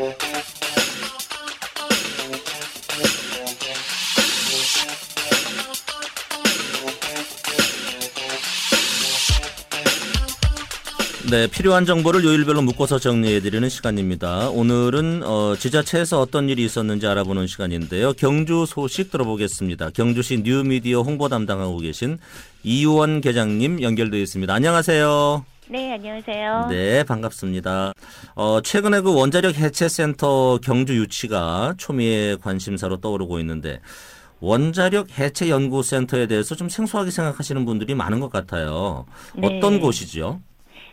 네, 필요한 정보를 요일별로 묶어서 정리해드리는 시간입니다. 오늘은 어, 지자체에서 어떤 일이 있었는지 알아보는 시간인데요. 경주 소식 들어보겠습니다. 경주시 뉴미디어 홍보 담당하고 계신 이우원 계장님 연결되어 있습니다. 안녕하세요. 네, 안녕하세요. 네, 반갑습니다. 어, 최근에 그 원자력 해체센터 경주 유치가 초미의 관심사로 떠오르고 있는데 원자력 해체 연구센터에 대해서 좀 생소하게 생각하시는 분들이 많은 것 같아요. 네. 어떤 곳이죠?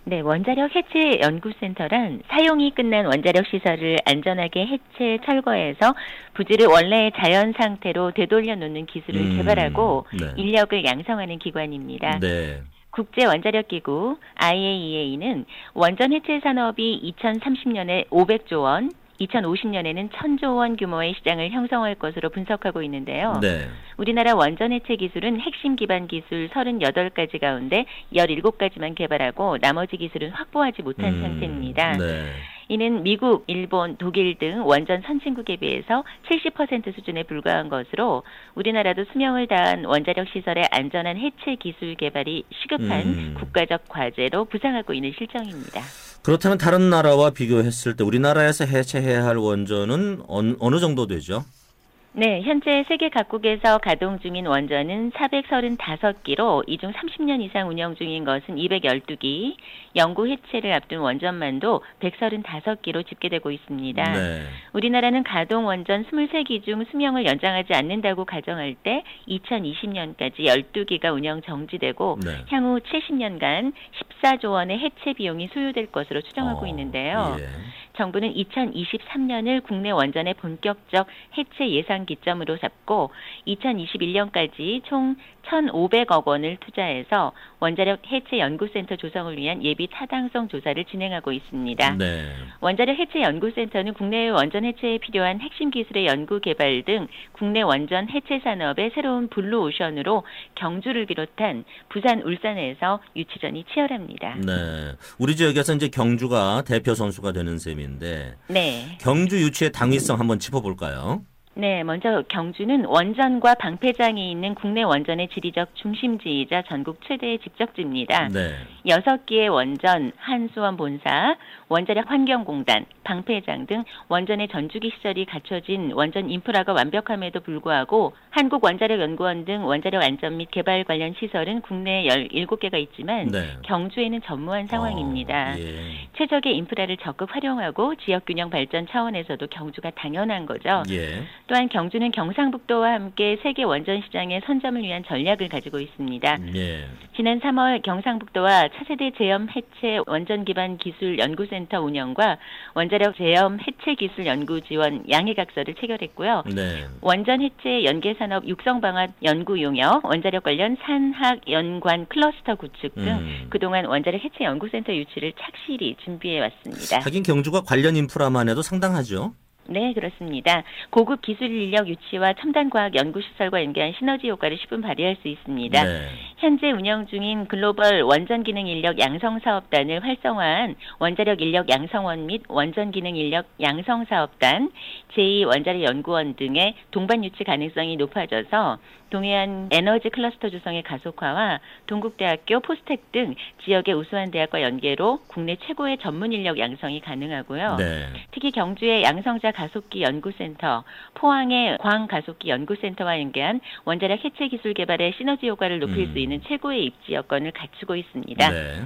네, 원자력 해체 연구센터란 사용이 끝난 원자력 시설을 안전하게 해체 철거해서 부지를 원래의 자연 상태로 되돌려 놓는 기술을 음, 개발하고 네. 인력을 양성하는 기관입니다. 네. 국제 원자력 기구 IAEA는 원전 해체 산업이 2030년에 500조 원, 2050년에는 1000조 원 규모의 시장을 형성할 것으로 분석하고 있는데요. 네. 우리나라 원전 해체 기술은 핵심 기반 기술 38가지 가운데 17가지만 개발하고 나머지 기술은 확보하지 못한 음, 상태입니다. 네. 이는 미국, 일본, 독일 등 원전 선진국에 비해서 70% 수준에 불과한 것으로 우리나라도 수명을 다한 원자력 시설의 안전한 해체 기술 개발이 시급한 음. 국가적 과제로 부상하고 있는 실정입니다. 그렇다면 다른 나라와 비교했을 때 우리나라에서 해체해야 할 원전은 어느, 어느 정도 되죠? 네, 현재 세계 각국에서 가동 중인 원전은 435기로 이중 30년 이상 운영 중인 것은 212기, 영구 해체를 앞둔 원전만도 135기로 집계되고 있습니다. 네. 우리나라는 가동 원전 23기 중 수명을 연장하지 않는다고 가정할 때 2020년까지 12기가 운영 정지되고 네. 향후 70년간 14조 원의 해체 비용이 소요될 것으로 추정하고 어, 있는데요. 예. 정부는 2023년을 국내 원전의 본격적 해체 예상 기점으로 잡고 2021년까지 총 1,500억 원을 투자해서 원자력 해체 연구센터 조성을 위한 예비 타당성 조사를 진행하고 있습니다. 네. 원자력 해체 연구센터는 국내 원전 해체에 필요한 핵심 기술의 연구 개발 등 국내 원전 해체 산업의 새로운 블루 오션으로 경주를 비롯한 부산, 울산에서 유치전이 치열합니다. 네. 우리 지역에서 이제 경주가 대표 선수가 되는 셈 인데 네. 경주 유치의 당위성 한번 짚어볼까요? 네, 먼저 경주는 원전과 방폐장이 있는 국내 원전의 지리적 중심지이자 전국 최대의 집적지입니다. 네. 여섯 개의 원전, 한수원 본사, 원자력 환경공단, 방패장 등 원전의 전주기 시설이 갖춰진 원전 인프라가 완벽함에도 불구하고 한국원자력연구원 등 원자력 안전 및 개발 관련 시설은 국내에 17개가 있지만 네. 경주에는 전무한 상황입니다. 어, 예. 최적의 인프라를 적극 활용하고 지역균형 발전 차원에서도 경주가 당연한 거죠. 예. 또한 경주는 경상북도와 함께 세계 원전 시장의 선점을 위한 전략을 가지고 있습니다. 예. 지난 3월 경상북도와 차세대 제염 해체 원전 기반 기술 연구센터 운영과 원자력 제염 해체 기술 연구 지원 양해각서를 체결했고요. 네. 원전 해체 연계 산업 육성 방안 연구 용역, 원자력 관련 산학 연관 클러스터 구축 등 음. 그동안 원자력 해체 연구센터 유치를 착실히 준비해 왔습니다. 하긴 경주가 관련 인프라만 해도 상당하죠. 네, 그렇습니다. 고급 기술 인력 유치와 첨단 과학 연구 시설과 연계한 시너지 효과를 십분 발휘할 수 있습니다. 네. 현재 운영 중인 글로벌 원전 기능 인력 양성 사업단을 활성화한 원자력 인력 양성원 및 원전 기능 인력 양성 사업단, 제2 원자력 연구원 등의 동반 유치 가능성이 높아져서 동해안 에너지 클러스터 조성의 가속화와 동국대학교, 포스텍 등 지역의 우수한 대학과 연계로 국내 최고의 전문 인력 양성이 가능하고요. 네. 특히 경주의 양성자 가속기 연구센터, 포항의 광 가속기 연구센터와 연계한 원자력 해체 기술 개발의 시너지 효과를 높일 음. 수 있는 최고의 입지 여건을 갖추고 있습니다. 네.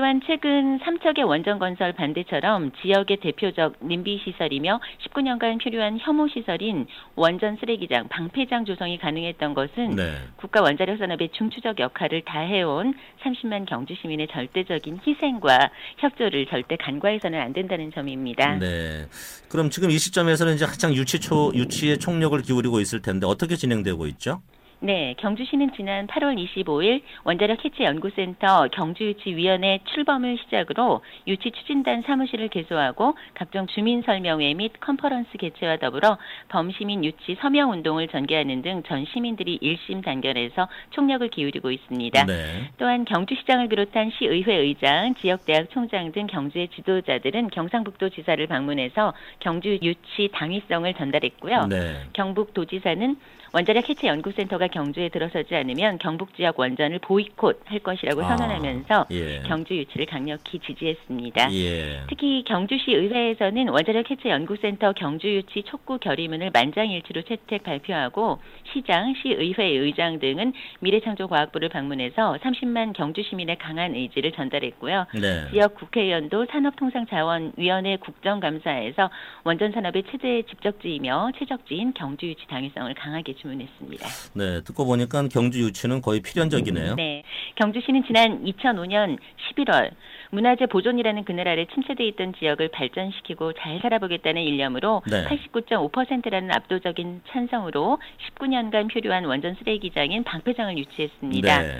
또한 최근 삼척의 원전 건설 반대처럼 지역의 대표적 님비 시설이며 19년간 필요한 혐오 시설인 원전 쓰레기장, 방패장 조성이 가능했던 것은 네. 국가 원자력 산업의 중추적 역할을 다해온 30만 경주 시민의 절대적인 희생과 협조를 절대 간과해서는 안 된다는 점입니다. 네. 그럼 지금 이 시점에서는 이제 한창 유치 초 유치에 총력을 기울이고 있을 텐데 어떻게 진행되고 있죠? 네, 경주시는 지난 8월 25일 원자력 해체 연구센터 경주유치위원회 출범을 시작으로 유치 추진단 사무실을 개소하고 각종 주민 설명회 및 컨퍼런스 개최와 더불어 범시민 유치 서명 운동을 전개하는 등 전 시민들이 일심 단결해서 총력을 기울이고 있습니다. 네. 또한 경주시장을 비롯한 시의회 의장, 지역대학 총장 등 경주의 지도자들은 경상북도 지사를 방문해서 경주 유치 당위성을 전달했고요. 네. 경북도지사는 원자력 해체 연구센터가 경주에 들어서지 않으면 경북 지역 원전을 보이콧 할 것이라고 아, 선언하면서 예. 경주 유치를 강력히 지지했습니다. 예. 특히 경주시 의회에서는 원자력 해체 연구센터 경주 유치 촉구 결의문을 만장일치로 채택 발표하고 시장, 시의회 의장 등은 미래창조과학부를 방문해서 30만 경주 시민의 강한 의지를 전달했고요. 네. 지역 국회의원도 산업통상자원위원회 국정감사에서 원전 산업의 최대 집적지이며 최적지인 경주 유치 당위성을 강하게 주문했습니다. 네. 듣고 보니까 경주 유치는 거의 필연적이네요. 네. 경주시는 지난 2005년 11월 문화재 보존이라는 그늘 아래 침체돼 있던 지역을 발전시키고 잘 살아보겠다는 일념으로 네. 89.5%라는 압도적인 찬성으로 19년간 표류한 원전 쓰레기장인 방패장을 유치했습니다. 네.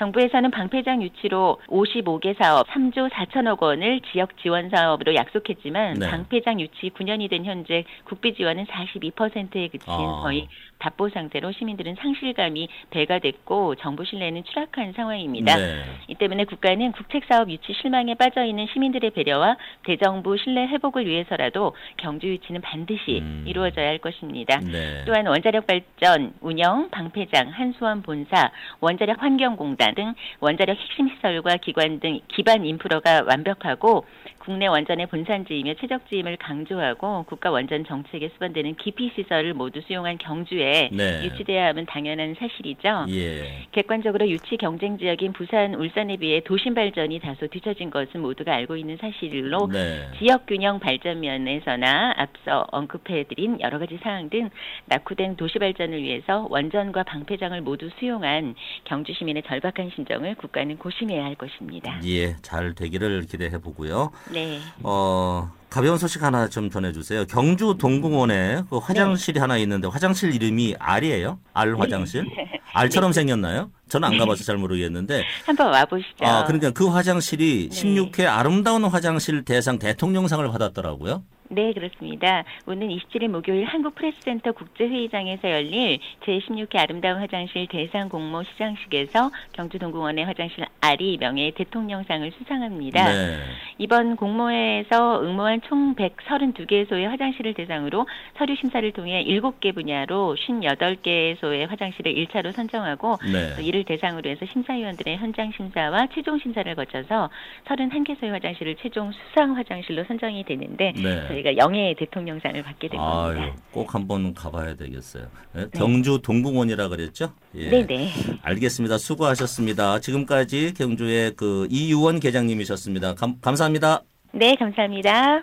정부에서는 방패장 유치로 55개 사업 3조 4천억 원을 지역 지원 사업으로 약속했지만 네. 방패장 유치 9년이 된 현재 국비 지원은 42%에 그친 아. 거의 답보 상태로 시민들은 상실감이 배가 됐고 정부 신뢰는 추락한 상황입니다. 네. 이 때문에 국가는 국책 사업 유치 실망에 빠져 있는 시민들의 배려와 대정부 신뢰 회복을 위해서라도 경주 유치는 반드시 음. 이루어져야 할 것입니다. 네. 또한 원자력 발전, 운영, 방패장, 한수원 본사, 원자력 환경공단 등 원자력 핵심 시설과 기관 등 기반 인프라가 완벽하고 국내 원전의 본산지이며 최적지임을 강조하고 국가 원전 정책에 수반되는 기피 시설을 모두 수용한 경주에 네. 유치돼야 함은 당연한 사실이죠. 예. 객관적으로 유치 경쟁 지역인 부산, 울산에 비해 도심 발전이 다소 뒤처진 것은 모두가 알고 있는 사실로 네. 지역 균형 발전 면에서나 앞서 언급해드린 여러 가지 사항 등 낙후된 도시 발전을 위해서 원전과 방패장을 모두 수용한 경주 시민의 절박한 심정을 국가는 고심해야 할 것입니다. 예. 잘 되기를 기대해 보고요. 네. 어, 가벼운 소식 하나 좀 전해주세요. 경주 동궁원에 그 화장실이 네. 하나 있는데 화장실 이름이 알이에요? 알 화장실? 알처럼 생겼나요? 저는 안 가봐서 잘 모르겠는데. 한번 와보시죠. 아, 그러니까 그 화장실이 네. 16회 아름다운 화장실 대상 대통령상을 받았더라고요. 네, 그렇습니다. 오는 27일 목요일 한국프레스센터 국제회의장에서 열릴 제16회 아름다운 화장실 대상 공모 시상식에서 경주동궁원의 화장실 아리 명예 대통령상을 수상합니다. 네. 이번 공모에서 응모한 총 132개소의 화장실을 대상으로 서류 심사를 통해 7개 분야로 58개소의 화장실을 1차로 선정하고 네. 또 이를 대상으로 해서 심사위원들의 현장 심사와 최종 심사를 거쳐서 31개소의 화장실을 최종 수상 화장실로 선정이 되는데 네. 저희가 영예의 대통령상을 받게 된 아유, 겁니다. 꼭 한번 가봐야 되겠어요. 네, 경주 동궁원이라 그랬죠? 예. 네네. 알겠습니다. 수고하셨습니다. 지금까지 경주의 그 이유원 계장님이셨습니다. 감, 감사합니다. 네, 감사합니다.